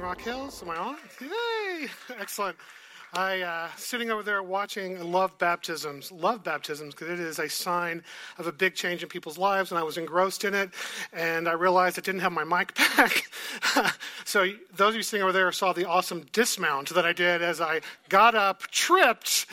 Rock Hills. Am I on? Yay! Excellent. I uh, sitting over there watching love baptisms, love baptisms because it is a sign of a big change in people's lives, and I was engrossed in it, and I realized I didn't have my mic back. so those of you sitting over there saw the awesome dismount that I did as I got up, tripped,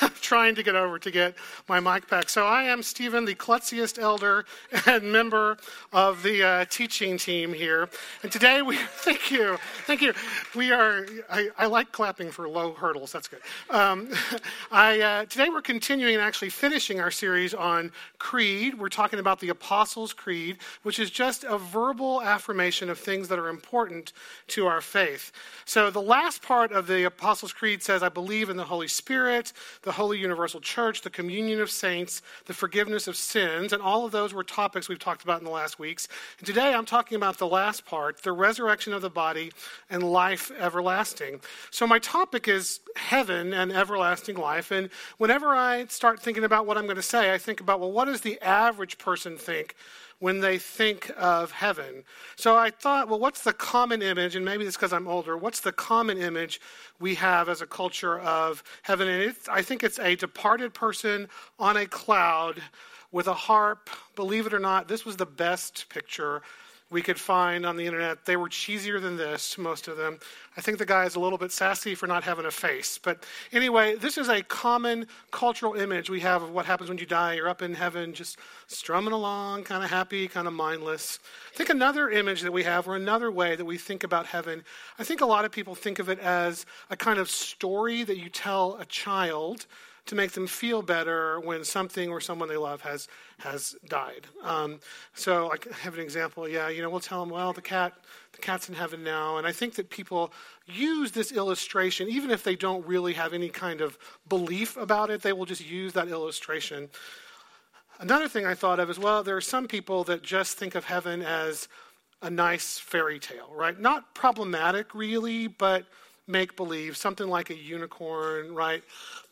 trying to get over to get my mic back. So I am Stephen, the klutziest elder and member of the uh, teaching team here. And today we, thank you, thank you. We are, I, I like clapping for low hurdles. That's good. Um, I, uh, today we're continuing and actually finishing our series on creed. We're talking about the Apostles' Creed, which is just a verbal affirmation of things that are important to our faith. So the last part of the Apostles' Creed says, I believe in the Holy Spirit, the Holy Universal Church, the communion of saints, the forgiveness of sins, and all of those were topics we've talked about in the last weeks. And today I'm talking about the last part, the resurrection of the body and life everlasting. So my topic is heaven and everlasting life. And whenever I start thinking about what I'm going to say, I think about, well, what does the average person think? When they think of heaven. So I thought, well, what's the common image? And maybe it's because I'm older. What's the common image we have as a culture of heaven? And I think it's a departed person on a cloud with a harp. Believe it or not, this was the best picture we could find on the internet. They were cheesier than this, most of them. I think the guy is a little bit sassy for not having a face. But anyway, this is a common cultural image we have of what happens when you die. You're up in heaven, just strumming along, kind of happy, kind of mindless. I think another image that we have, or another way that we think about heaven, I think a lot of people think of it as a kind of story that you tell a child to make them feel better when something or someone they love has has died. Um, so I have an example. Yeah, you know, we'll tell them, well, the cat the cat's in heaven now, and I think that people use this illustration, even if they don't really have any kind of belief about it, they will just use that illustration. Another thing I thought of is well, there are some people that just think of heaven as a nice fairy tale, right? Not problematic really, but make believe, something like a unicorn, right?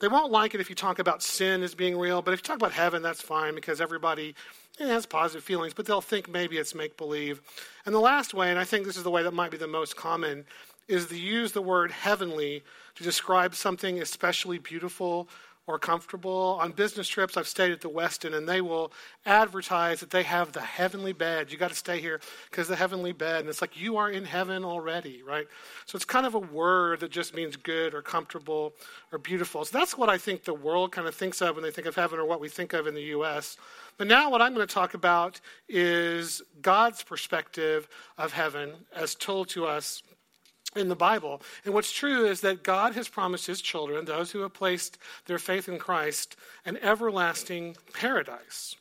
They won't like it if you talk about sin as being real, but if you talk about heaven, that's fine because everybody eh, has positive feelings, but they'll think maybe it's make believe. And the last way, and I think this is the way that might be the most common, is to use the word heavenly to describe something especially beautiful or comfortable. On business trips, I've stayed at the Westin, and they will advertise that they have the heavenly bed. You got to stay here because the heavenly bed, and it's like you are in heaven already, right? So it's kind of a word that just means good or comfortable or beautiful. So that's what I think the world kind of thinks of when they think of heaven, or what we think of in the U.S. But now, what I'm going to talk about is God's perspective of heaven as told to us in the Bible. And what's true is that God has promised his children, those who have placed their faith in Christ, an everlasting paradise.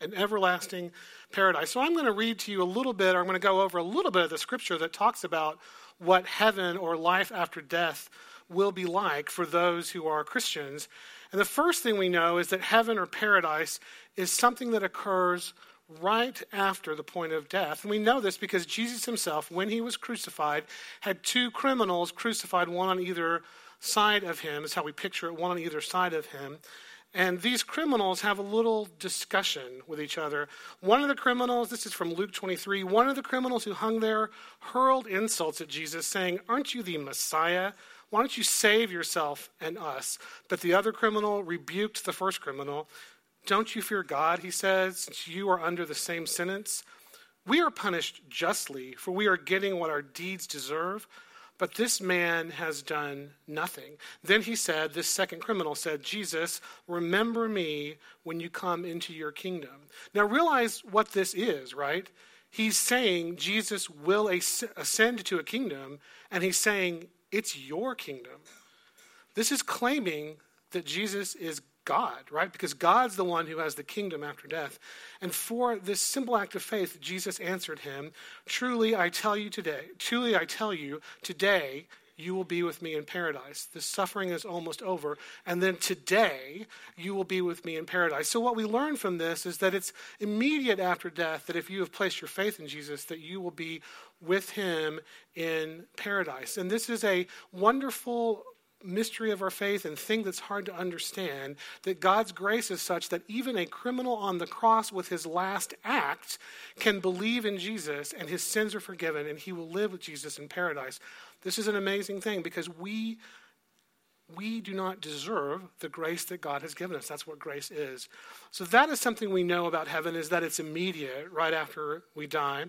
An everlasting paradise. So I'm going to read to you a little bit, or I'm going to go over a little bit of the scripture that talks about what heaven or life after death will be like for those who are Christians. And the first thing we know is that heaven or paradise is something that occurs right after the point of death. And we know this because Jesus himself, when he was crucified, had two criminals crucified, one on either side of him. Is how we picture it, one on either side of him. And these criminals have a little discussion with each other. One of the criminals, this is from Luke 23, one of the criminals who hung there hurled insults at Jesus, saying, Aren't you the Messiah? Why don't you save yourself and us? But the other criminal rebuked the first criminal don't you fear God, he says, since you are under the same sentence? We are punished justly, for we are getting what our deeds deserve. But this man has done nothing. Then he said, This second criminal said, Jesus, remember me when you come into your kingdom. Now realize what this is, right? He's saying Jesus will ascend to a kingdom, and he's saying, It's your kingdom. This is claiming that Jesus is God, right? Because God's the one who has the kingdom after death. And for this simple act of faith, Jesus answered him, Truly I tell you today, truly I tell you, today you will be with me in paradise. The suffering is almost over. And then today, you will be with me in paradise. So, what we learn from this is that it's immediate after death that if you have placed your faith in Jesus, that you will be with him in paradise. And this is a wonderful mystery of our faith and thing that's hard to understand that God's grace is such that even a criminal on the cross with his last act can believe in Jesus and his sins are forgiven and he will live with Jesus in paradise. This is an amazing thing because we we do not deserve the grace that God has given us. That's what grace is. So that is something we know about heaven is that it's immediate right after we die.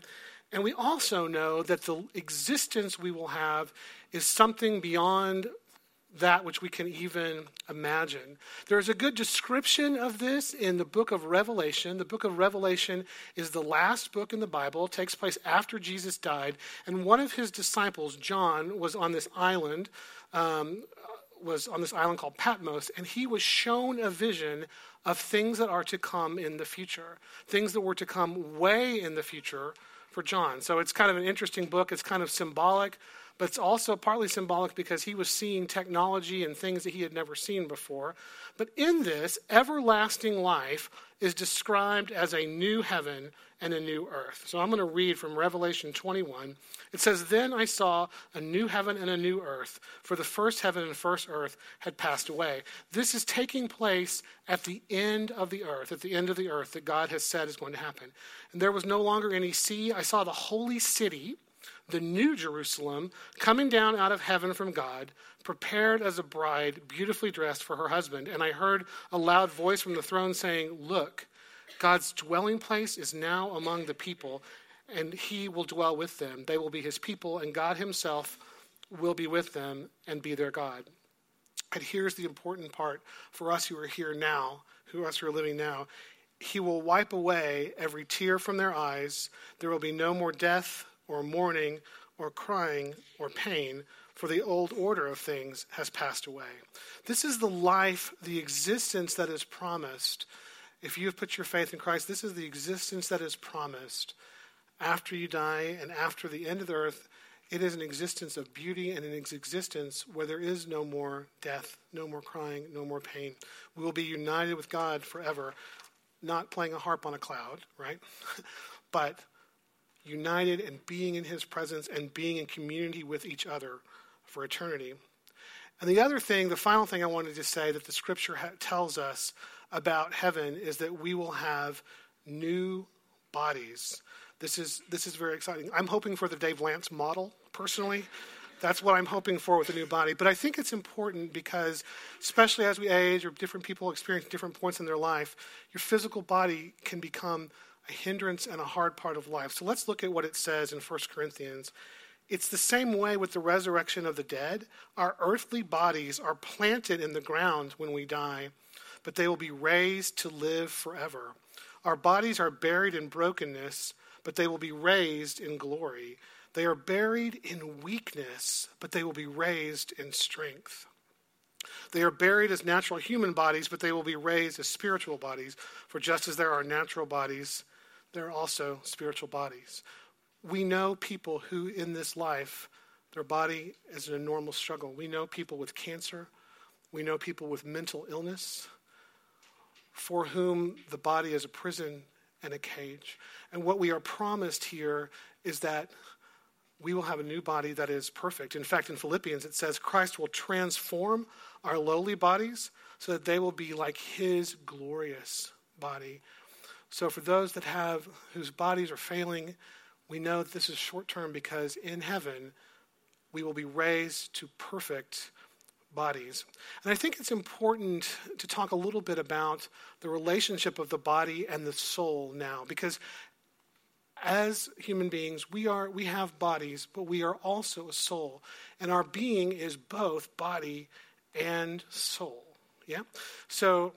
And we also know that the existence we will have is something beyond that which we can even imagine. There's a good description of this in the book of Revelation. The book of Revelation is the last book in the Bible. It takes place after Jesus died. And one of his disciples, John, was on this island. Um, was on this island called Patmos, and he was shown a vision of things that are to come in the future, things that were to come way in the future for John. So it's kind of an interesting book. It's kind of symbolic, but it's also partly symbolic because he was seeing technology and things that he had never seen before. But in this, everlasting life is described as a new heaven and a new earth. So I'm going to read from Revelation 21. It says, Then I saw a new heaven and a new earth, for the first heaven and first earth had passed away. This is taking place at the end of the earth, at the end of the earth that God has said is going to happen. And there was no longer any sea. I saw the holy city, the new Jerusalem, coming down out of heaven from God prepared as a bride, beautifully dressed for her husband. And I heard a loud voice from the throne saying, Look, God's dwelling place is now among the people, and he will dwell with them. They will be his people, and God himself will be with them and be their God. And here's the important part for us who are here now, who us who are living now. He will wipe away every tear from their eyes. There will be no more death or mourning or crying or pain for the old order of things has passed away. This is the life, the existence that is promised. If you have put your faith in Christ, this is the existence that is promised after you die and after the end of the earth. It is an existence of beauty and an existence where there is no more death, no more crying, no more pain. We will be united with God forever, not playing a harp on a cloud, right? but united and being in His presence and being in community with each other for eternity. And the other thing, the final thing I wanted to say that the scripture ha- tells us about heaven is that we will have new bodies. This is, this is very exciting. I'm hoping for the Dave Lance model, personally. That's what I'm hoping for with a new body. But I think it's important because, especially as we age or different people experience different points in their life, your physical body can become a hindrance and a hard part of life. So let's look at what it says in 1 Corinthians it's the same way with the resurrection of the dead. Our earthly bodies are planted in the ground when we die, but they will be raised to live forever. Our bodies are buried in brokenness, but they will be raised in glory. They are buried in weakness, but they will be raised in strength. They are buried as natural human bodies, but they will be raised as spiritual bodies. For just as there are natural bodies, there are also spiritual bodies we know people who in this life their body is in a normal struggle. We know people with cancer. We know people with mental illness for whom the body is a prison and a cage. And what we are promised here is that we will have a new body that is perfect. In fact, in Philippians, it says Christ will transform our lowly bodies so that they will be like his glorious body. So, for those that have, whose bodies are failing, we know that this is short term because in heaven we will be raised to perfect bodies. And I think it's important to talk a little bit about the relationship of the body and the soul now because as human beings we are we have bodies but we are also a soul. And our being is both body and soul. Yeah? So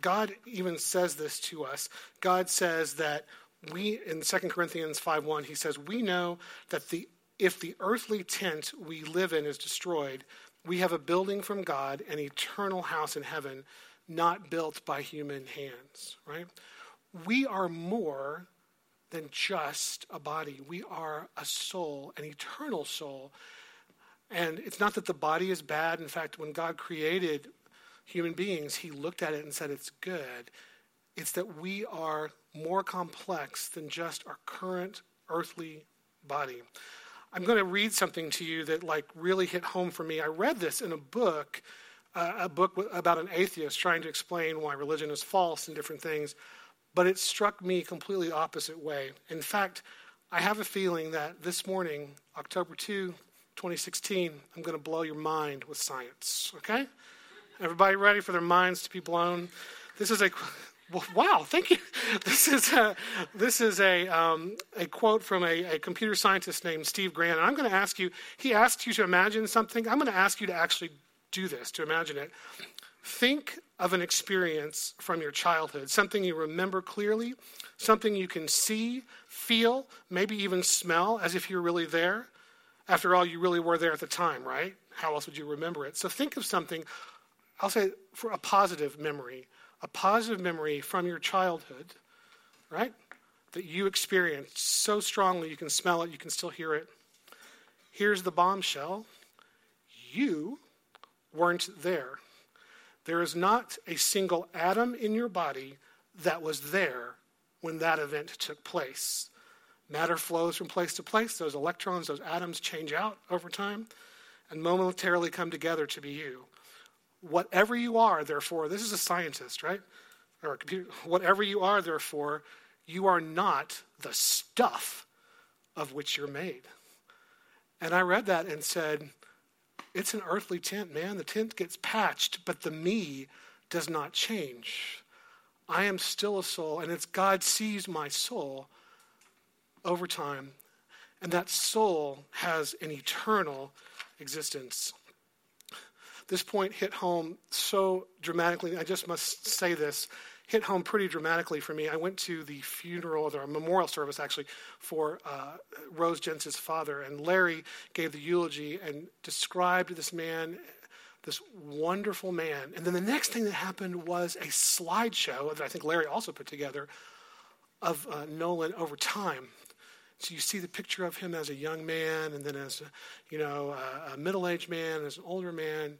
god even says this to us. God says that we in 2 Corinthians 5:1 he says we know that the if the earthly tent we live in is destroyed we have a building from God an eternal house in heaven not built by human hands right? We are more than just a body. We are a soul an eternal soul. And it's not that the body is bad. In fact when God created human beings he looked at it and said it's good it's that we are more complex than just our current earthly body. I'm going to read something to you that like really hit home for me. I read this in a book, uh, a book about an atheist trying to explain why religion is false and different things, but it struck me completely opposite way. In fact, I have a feeling that this morning, October 2, 2016, I'm going to blow your mind with science. Okay? Everybody ready for their minds to be blown? This is a wow, thank you. This is a, this is a, um, a quote from a, a, computer scientist named Steve Grand. And I'm going to ask you, he asked you to imagine something. I'm going to ask you to actually do this, to imagine it. Think of an experience from your childhood, something you remember clearly, something you can see, feel, maybe even smell as if you're really there. After all, you really were there at the time, right? How else would you remember it? So think of something, I'll say for a positive memory a positive memory from your childhood, right? That you experienced so strongly you can smell it, you can still hear it. Here's the bombshell you weren't there. There is not a single atom in your body that was there when that event took place. Matter flows from place to place. Those electrons, those atoms change out over time and momentarily come together to be you whatever you are, therefore, this is a scientist, right? Or a computer, whatever you are, therefore, you are not the stuff of which you're made. And I read that and said, it's an earthly tent, man. The tent gets patched, but the me does not change. I am still a soul, and it's God sees my soul over time, and that soul has an eternal existence this point hit home so dramatically. I just must say this hit home pretty dramatically for me. I went to the funeral, or a memorial service actually, for uh, Rose Jensen's father, and Larry gave the eulogy and described this man, this wonderful man. And then the next thing that happened was a slideshow that I think Larry also put together of uh, Nolan over time. So you see the picture of him as a young man, and then as a, you know a, a middle-aged man, as an older man,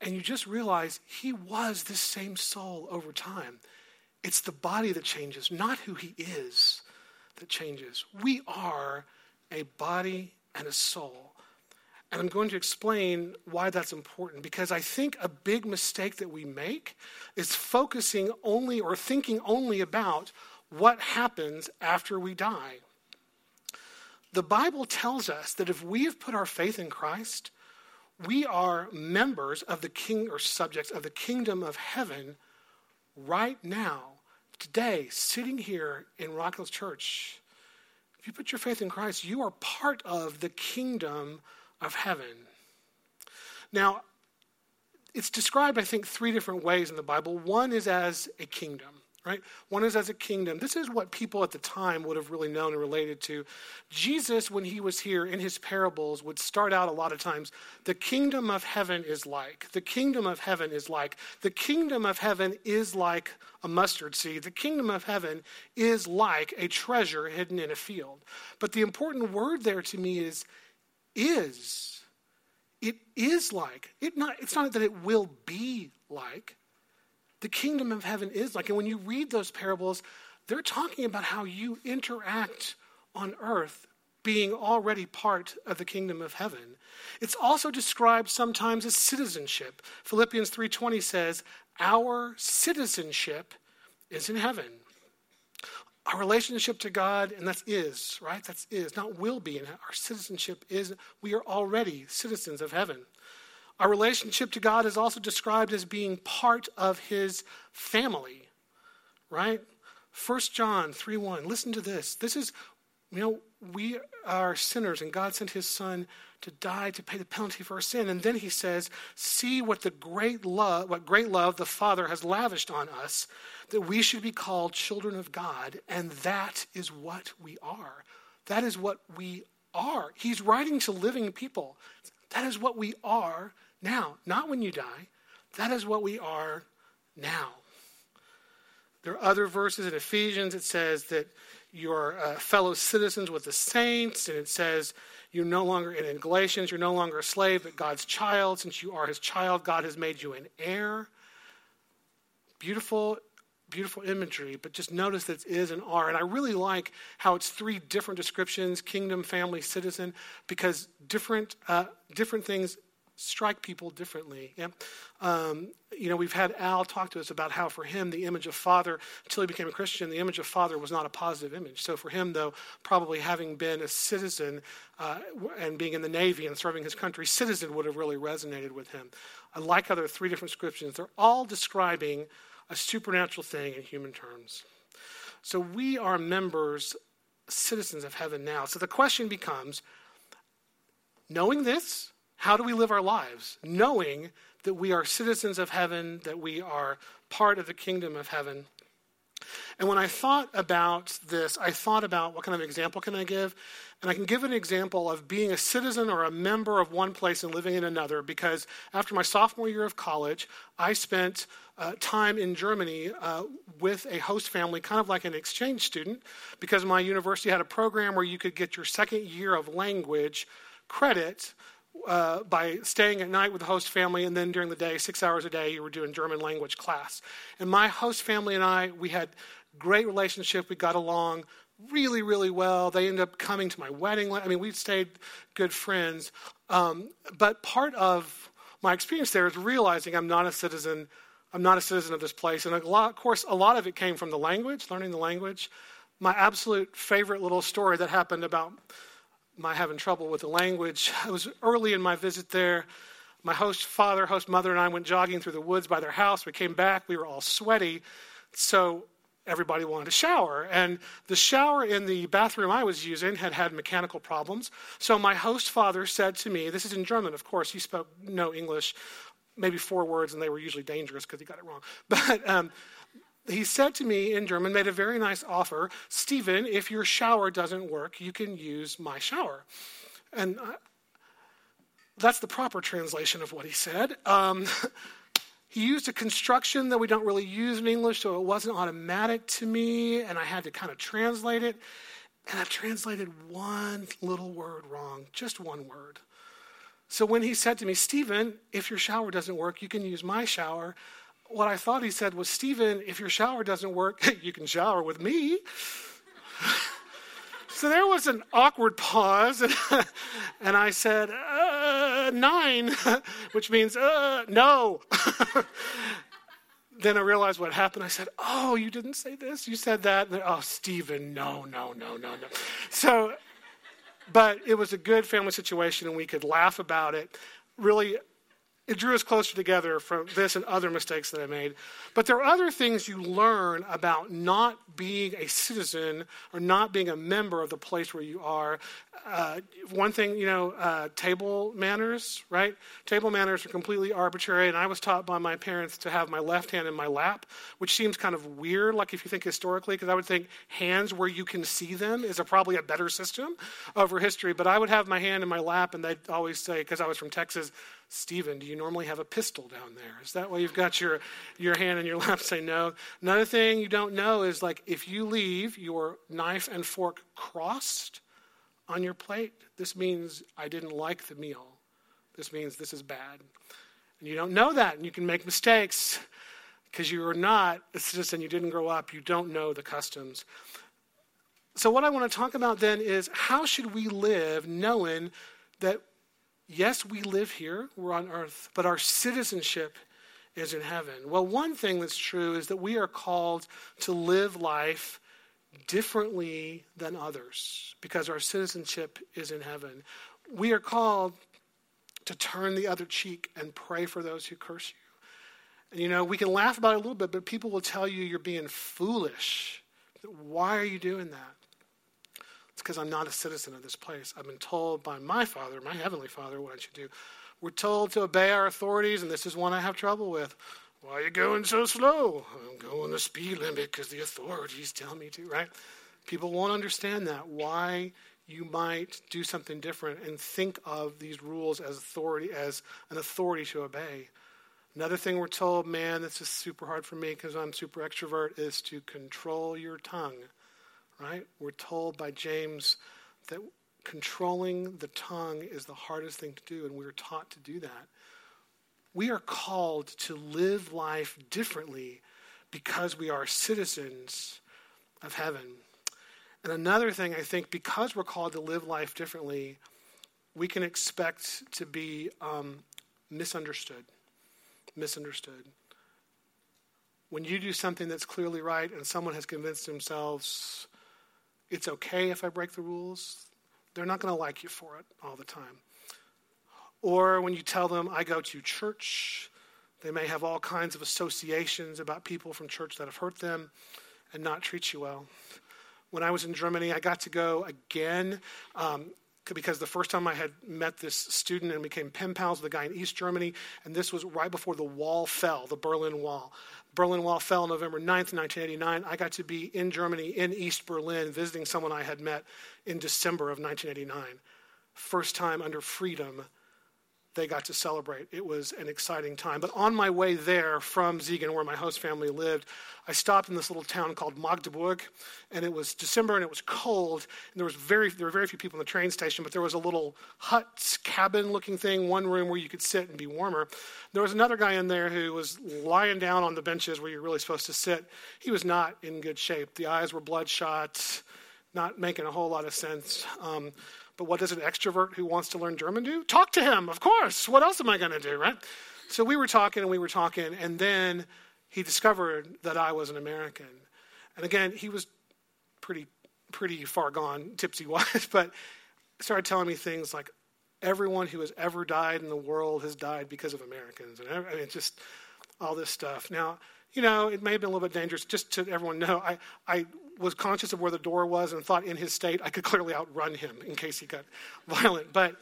and you just realize he was this same soul over time. It's the body that changes, not who he is that changes. We are a body and a soul. And I'm going to explain why that's important because I think a big mistake that we make is focusing only or thinking only about what happens after we die. The Bible tells us that if we have put our faith in Christ, we are members of the king or subjects of the kingdom of heaven right now, today, sitting here in Rock Hills Church. If you put your faith in Christ, you are part of the kingdom of heaven. Now, it's described, I think, three different ways in the Bible. One is as a kingdom right? One is as a kingdom. This is what people at the time would have really known and related to. Jesus, when he was here in his parables, would start out a lot of times the kingdom of heaven is like, the kingdom of heaven is like, the kingdom of heaven is like a mustard seed. The kingdom of heaven is like a treasure hidden in a field. But the important word there to me is is. It is like. It not, it's not that it will be like the kingdom of heaven is like. And when you read those parables, they're talking about how you interact on earth being already part of the kingdom of heaven. It's also described sometimes as citizenship. Philippians 3:20 says, "Our citizenship is in heaven." Our relationship to God, and that's is, right? That's is, not will be. And our citizenship is, we are already citizens of heaven. Our relationship to God is also described as being part of his family, right? 1 John 3 1. Listen to this. This is, you know, we are sinners, and God sent his son to die to pay the penalty for our sin. And then he says, See what the great love, what great love the Father has lavished on us, that we should be called children of God, and that is what we are. That is what we are. He's writing to living people. That is what we are now, not when you die. That is what we are now. There are other verses in Ephesians. It says that you're uh, fellow citizens with the saints, and it says you're no longer in Galatians, you're no longer a slave, but God's child. Since you are his child, God has made you an heir. Beautiful. beautiful imagery, but just notice that it is and are. And I really like how it's three different descriptions kingdom, family, citizen because different, uh, different things strike people differently. Yeah? Um, you know, we've had Al talk to us about how for him, the image of father, until he became a Christian, the image of father was not a positive image. So for him, though, probably having been a citizen uh, and being in the Navy and serving his country, citizen would have really resonated with him. I like how there are three different descriptions. They're all describing a supernatural thing in human terms. So we are members, citizens of heaven now. So the question becomes knowing this, how do we live our lives? Knowing that we are citizens of heaven, that we are part of the kingdom of heaven. And when I thought about this, I thought about what kind of example can I give? And I can give an example of being a citizen or a member of one place and living in another because after my sophomore year of college, I spent uh, time in Germany uh, with a host family, kind of like an exchange student, because my university had a program where you could get your second year of language credit uh, by staying at night with the host family, and then during the day, six hours a day, you were doing German language class. And my host family and I, we had great relationship. We got along really, really well. They ended up coming to my wedding. I mean, we stayed good friends. Um, but part of my experience there is realizing I'm not a citizen. I'm not a citizen of this place. And lot, of course, a lot of it came from the language, learning the language. My absolute favorite little story that happened about my having trouble with the language. It was early in my visit there. My host father, host mother, and I went jogging through the woods by their house. We came back. We were all sweaty. So everybody wanted a shower. And the shower in the bathroom I was using had had mechanical problems. So my host father said to me, this is in German, of course, he spoke no English, maybe four words, and they were usually dangerous because he got it wrong. But um, he said to me in German, made a very nice offer Stephen, if your shower doesn't work, you can use my shower. And I, that's the proper translation of what he said. Um, he used a construction that we don't really use in English, so it wasn't automatic to me, and I had to kind of translate it. And I translated one little word wrong, just one word. So when he said to me, Stephen, if your shower doesn't work, you can use my shower what I thought he said was, Stephen, if your shower doesn't work, you can shower with me. so there was an awkward pause, and, and I said, uh, nein, which means, uh, no. then I realized what happened. I said, Oh, you didn't say this, you said that. And, oh, Stephen, no, no, no, no, no. So, but it was a good family situation, and we could laugh about it. Really, it drew us closer together from this and other mistakes that I made. But there are other things you learn about not being a citizen or not being a member of the place where you are. Uh, one thing, you know, uh, table manners, right? Table manners are completely arbitrary, and I was taught by my parents to have my left hand in my lap, which seems kind of weird, like if you think historically, because I would think hands where you can see them is a, probably a better system over history. But I would have my hand in my lap, and they'd always say, because I was from Texas, Stephen, do you normally have a pistol down there? Is that why you've got your, your hand in your lap? Say no. Another thing you don't know is like if you leave your knife and fork crossed on your plate, this means I didn't like the meal. This means this is bad. And you don't know that, and you can make mistakes because you are not a citizen, you didn't grow up, you don't know the customs. So, what I want to talk about then is how should we live knowing that yes, we live here, we're on earth, but our citizenship is in heaven. Well, one thing that's true is that we are called to live life differently than others because our citizenship is in heaven. We are called to turn the other cheek and pray for those who curse you. And you know, we can laugh about it a little bit, but people will tell you you're being foolish. Why are you doing that? Because I'm not a citizen of this place. I've been told by my Father, my Heavenly Father, what I should do. We're told to obey our authorities, and this is one I have trouble with. Why are you going so slow? I'm going the speed limit because the authorities tell me to, right? People won't understand that. Why you might do something different and think of these rules as authority as an authority to obey. Another thing we're told, man, this is super hard for me because I'm super extrovert, is to control your tongue right? We're told by James that controlling the tongue is the hardest thing to do, and we're taught to do that. We are called to live life differently because we are citizens of heaven. And another thing, I think, because we're called to live life differently, we can expect to be um, misunderstood. Misunderstood. When you do something that's clearly right and someone has convinced themselves it's okay if I break the rules, they're not going to like you for it all the time. Or when you tell them, I go to church, they may have all kinds of associations about people from church that have hurt them and not treat you well. When I was in Germany, I got to go again um, because the first time I had met this student and became pen pals with a guy in East Germany, and this was right before the wall fell, the Berlin Wall. Berlin Wall fell November 9th, 1989. I got to be in Germany, in East Berlin, visiting someone I had met in December of 1989. First time under freedom they got to celebrate. It was an exciting time. But on my way there from Siegen, where my host family lived, I stopped in this little town called Magdeburg, and it was December and it was cold, and there was very there were very few people in the train station, but there was a little hut cabin looking thing, one room where you could sit and be warmer. There was another guy in there who was lying down on the benches where you're really supposed to sit. He was not in good shape. The eyes were bloodshot, not making a whole lot of sense. Um, but what does an extrovert who wants to learn German do? Talk to him, of course. What else am I going to do, right? So we were talking and we were talking, and then he discovered that I was an American. And again, he was pretty pretty far gone, tipsy wise, but started telling me things like everyone who has ever died in the world has died because of Americans, and I mean, just all this stuff. Now, you know, it may have been a little bit dangerous. Just to everyone know, I, I was conscious of where the door was and thought in his state I could clearly outrun him in case he got violent. But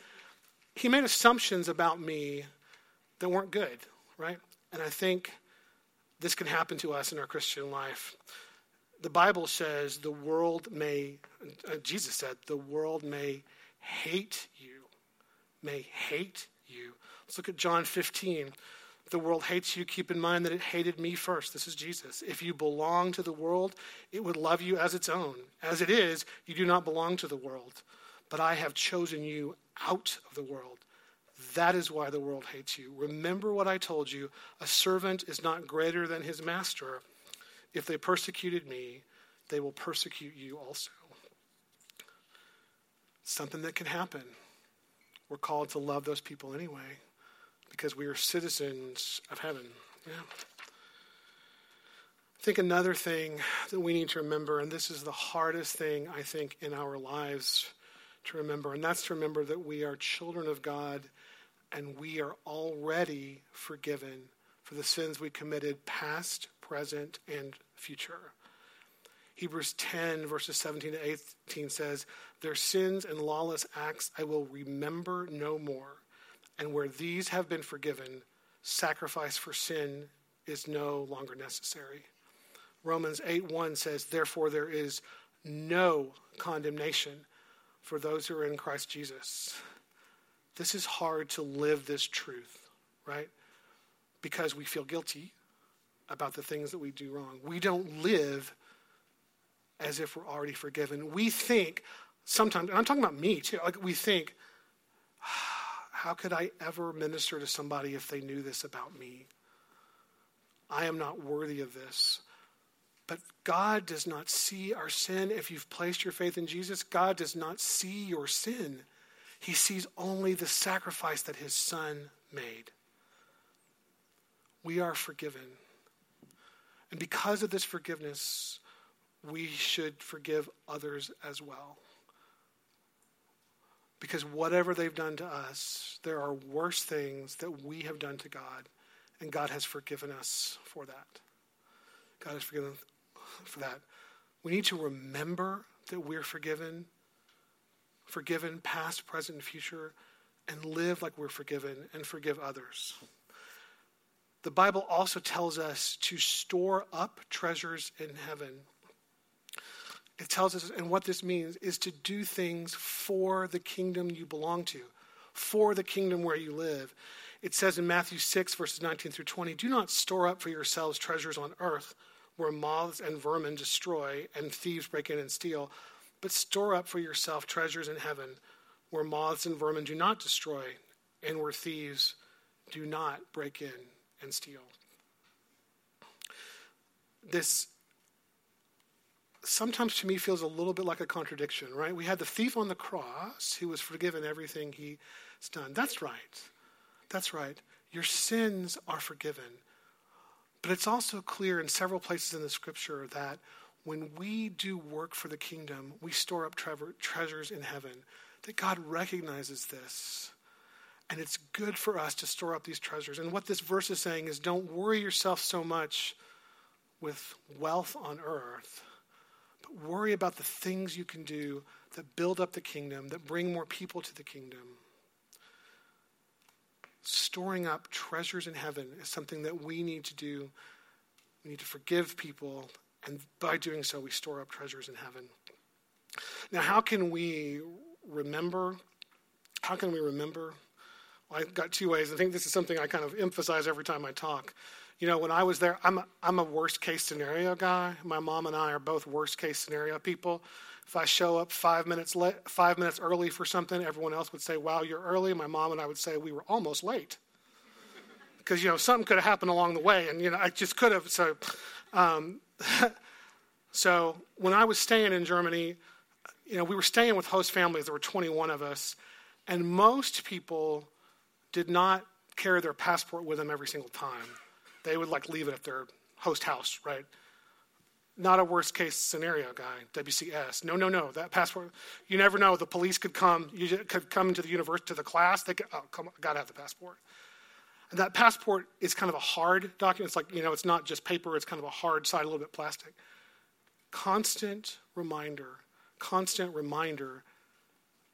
he made assumptions about me that weren't good, right? And I think this can happen to us in our Christian life. The Bible says the world may, uh, Jesus said, the world may hate you, may hate you. Let's look at John 15 the world hates you, keep in mind that it hated me first. This is Jesus. If you belong to the world, it would love you as its own. As it is, you do not belong to the world, but I have chosen you out of the world. That is why the world hates you. Remember what I told you a servant is not greater than his master. If they persecuted me, they will persecute you also. Something that can happen. We're called to love those people anyway because we are citizens of heaven. Yeah. I think another thing that we need to remember, and this is the hardest thing I think in our lives to remember, and that's to remember that we are children of God and we are already forgiven for the sins we committed, past, present, and future. Hebrews 10, verses 17 to 18 says, Their sins and lawless acts I will remember no more. And where these have been forgiven, sacrifice for sin is no longer necessary. Romans 8 1 says, Therefore, there is no condemnation for those who are in Christ Jesus. This is hard to live this truth, right? Because we feel guilty about the things that we do wrong. We don't live as if we're already forgiven. We think sometimes, and I'm talking about me too, like we think, how could I ever minister to somebody if they knew this about me? I am not worthy of this. But God does not see our sin. If you've placed your faith in Jesus, God does not see your sin. He sees only the sacrifice that his son made. We are forgiven. And because of this forgiveness, we should forgive others as well. Because whatever they've done to us, there are worse things that we have done to God, and God has forgiven us for that. God has forgiven for that. We need to remember that we're forgiven, forgiven past, present, and future, and live like we're forgiven and forgive others. The Bible also tells us to store up treasures in heaven it tells us, and what this means is to do things for the kingdom you belong to, for the kingdom where you live. It says in Matthew 6, verses 19 through 20, Do not store up for yourselves treasures on earth where moths and vermin destroy and thieves break in and steal, but store up for yourself treasures in heaven where moths and vermin do not destroy and where thieves do not break in and steal. this sometimes to me feels a little bit like a contradiction, right? We had the thief on the cross who was forgiven everything he's done. That's right. That's right. Your sins are forgiven. But it's also clear in several places in the scripture that when we do work for the kingdom, we store up treasures in heaven. That God recognizes this. And it's good for us to store up these treasures. And what this verse is saying is don't worry yourself so much with wealth on earth worry about the things you can do that build up the kingdom, that bring more people to the kingdom. Storing up treasures in heaven is something that we need to do. We need to forgive people, and by doing so, we store up treasures in heaven. Now, how can we remember? How can we remember? Well, I've got two ways. I think this is something I kind of emphasize every time I talk you know, when I was there, I'm a, I'm a worst case scenario guy. My mom and I are both worst case scenario people. If I show up five minutes five minutes early for something, everyone else would say, "Wow, you're early." My mom and I would say we were almost late because you know something could have happened along the way, and you know I just could have. So, um, so when I was staying in Germany, you know, we were staying with host families. There were 21 of us, and most people did not carry their passport with them every single time they would like leave it at their host house, right? Not a worst case scenario guy, WCS. No, no, no. That passport, you never know. The police could come, you could come into the university, to the class. They could, oh, come, gotta have the passport. And that passport is kind of a hard document. It's like, you know, it's not just paper, it's kind of a hard side, a little bit plastic. Constant reminder, constant reminder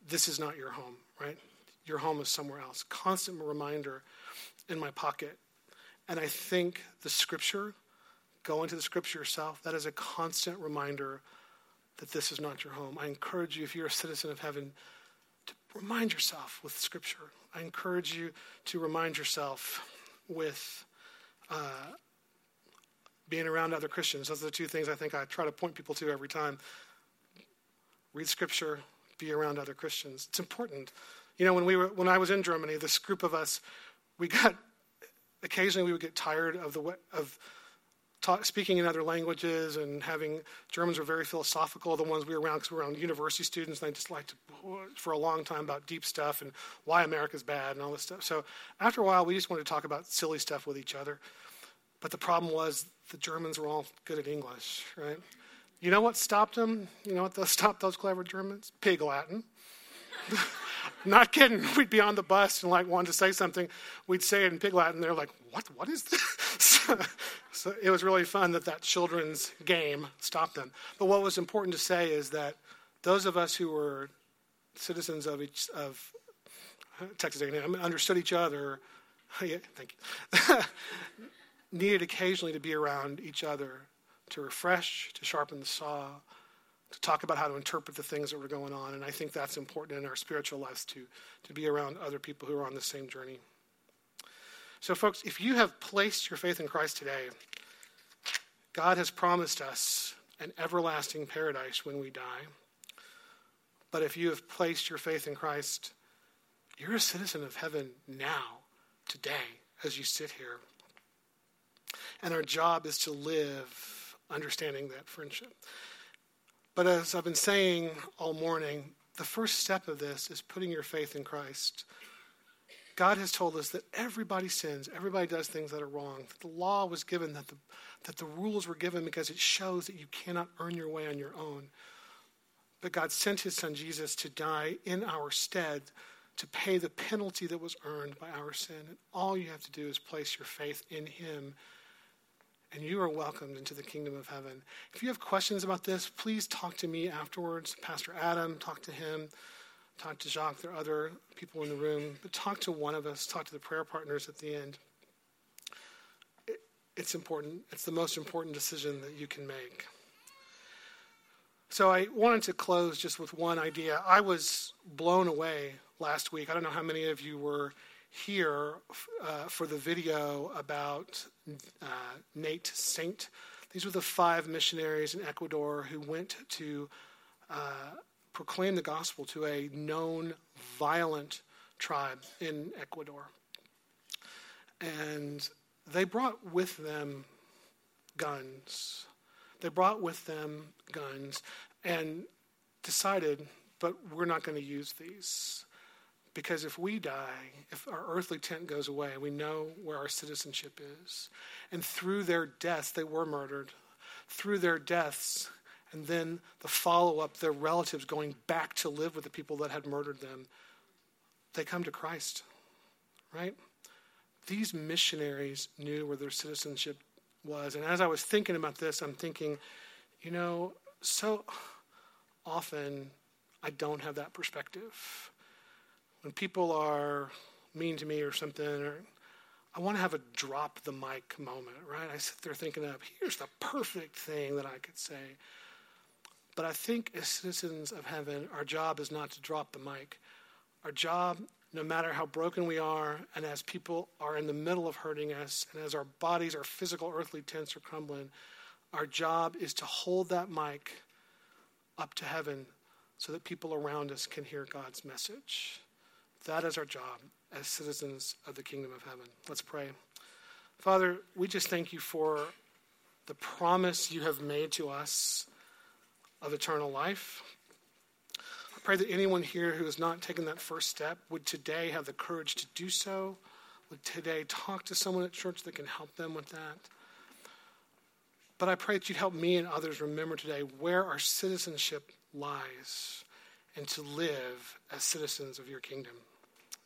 this is not your home, right? Your home is somewhere else. Constant reminder in my pocket and I think the scripture, go into the scripture yourself, that is a constant reminder that this is not your home. I encourage you, if you're a citizen of heaven, to remind yourself with scripture. I encourage you to remind yourself with uh, being around other Christians. Those are the two things I think I try to point people to every time. Read scripture, be around other Christians. It's important. You know, when we were when I was in Germany, this group of us, we got occasionally we would get tired of the of speaking in other languages and having Germans were very philosophical. The ones we were around because we were around university students, and they just liked to for a long time about deep stuff and why America's bad and all this stuff. So after a while, we just wanted to talk about silly stuff with each other. But the problem was the Germans were all good at English, right? You know what stopped them? You know what stopped those clever Germans? Pig Latin. Not kidding. We'd be on the bus and like wanted to say something. We'd say it in Pig Latin. They're like, "What? What is this?" so it was really fun that that children's game stopped them. But what was important to say is that those of us who were citizens of each of Texas A&M understood each other. yeah, thank you. needed occasionally to be around each other to refresh, to sharpen the saw, to talk about how to interpret the things that were going on. And I think that's important in our spiritual lives too, to be around other people who are on the same journey. So, folks, if you have placed your faith in Christ today, God has promised us an everlasting paradise when we die. But if you have placed your faith in Christ, you're a citizen of heaven now, today, as you sit here. And our job is to live understanding that friendship. But as I've been saying all morning, the first step of this is putting your faith in Christ. God has told us that everybody sins, everybody does things that are wrong. That the law was given, that the, that the rules were given because it shows that you cannot earn your way on your own. But God sent his son Jesus to die in our stead to pay the penalty that was earned by our sin. And all you have to do is place your faith in him and you are welcomed into the kingdom of heaven. If you have questions about this, please talk to me afterwards. Pastor Adam, talk to him. Talk to Jacques. There are other people in the room. But talk to one of us. Talk to the prayer partners at the end. It, it's important. It's the most important decision that you can make. So I wanted to close just with one idea. I was blown away last week. I don't know how many of you were here uh, for the video about uh, Nate Saint. These were the five missionaries in Ecuador who went to uh, proclaim the gospel to a known violent tribe in Ecuador. And they brought with them guns. They brought with them guns and decided, but we're not going to use these. Because if we die, if our earthly tent goes away, we know where our citizenship is. And through their deaths, they were murdered. Through their deaths, and then the follow up, their relatives going back to live with the people that had murdered them, they come to Christ, right? These missionaries knew where their citizenship was. And as I was thinking about this, I'm thinking, you know, so often I don't have that perspective. When people are mean to me or something, or I want to have a drop the mic moment, right? I sit there thinking of here's the perfect thing that I could say. But I think as citizens of heaven, our job is not to drop the mic. Our job, no matter how broken we are, and as people are in the middle of hurting us, and as our bodies, our physical earthly tents are crumbling, our job is to hold that mic up to heaven so that people around us can hear God's message. That is our job as citizens of the kingdom of heaven. Let's pray. Father, we just thank you for the promise you have made to us of eternal life. I pray that anyone here who has not taken that first step would today have the courage to do so, would today talk to someone at church that can help them with that. But I pray that you'd help me and others remember today where our citizenship lies and to live as citizens of your kingdom.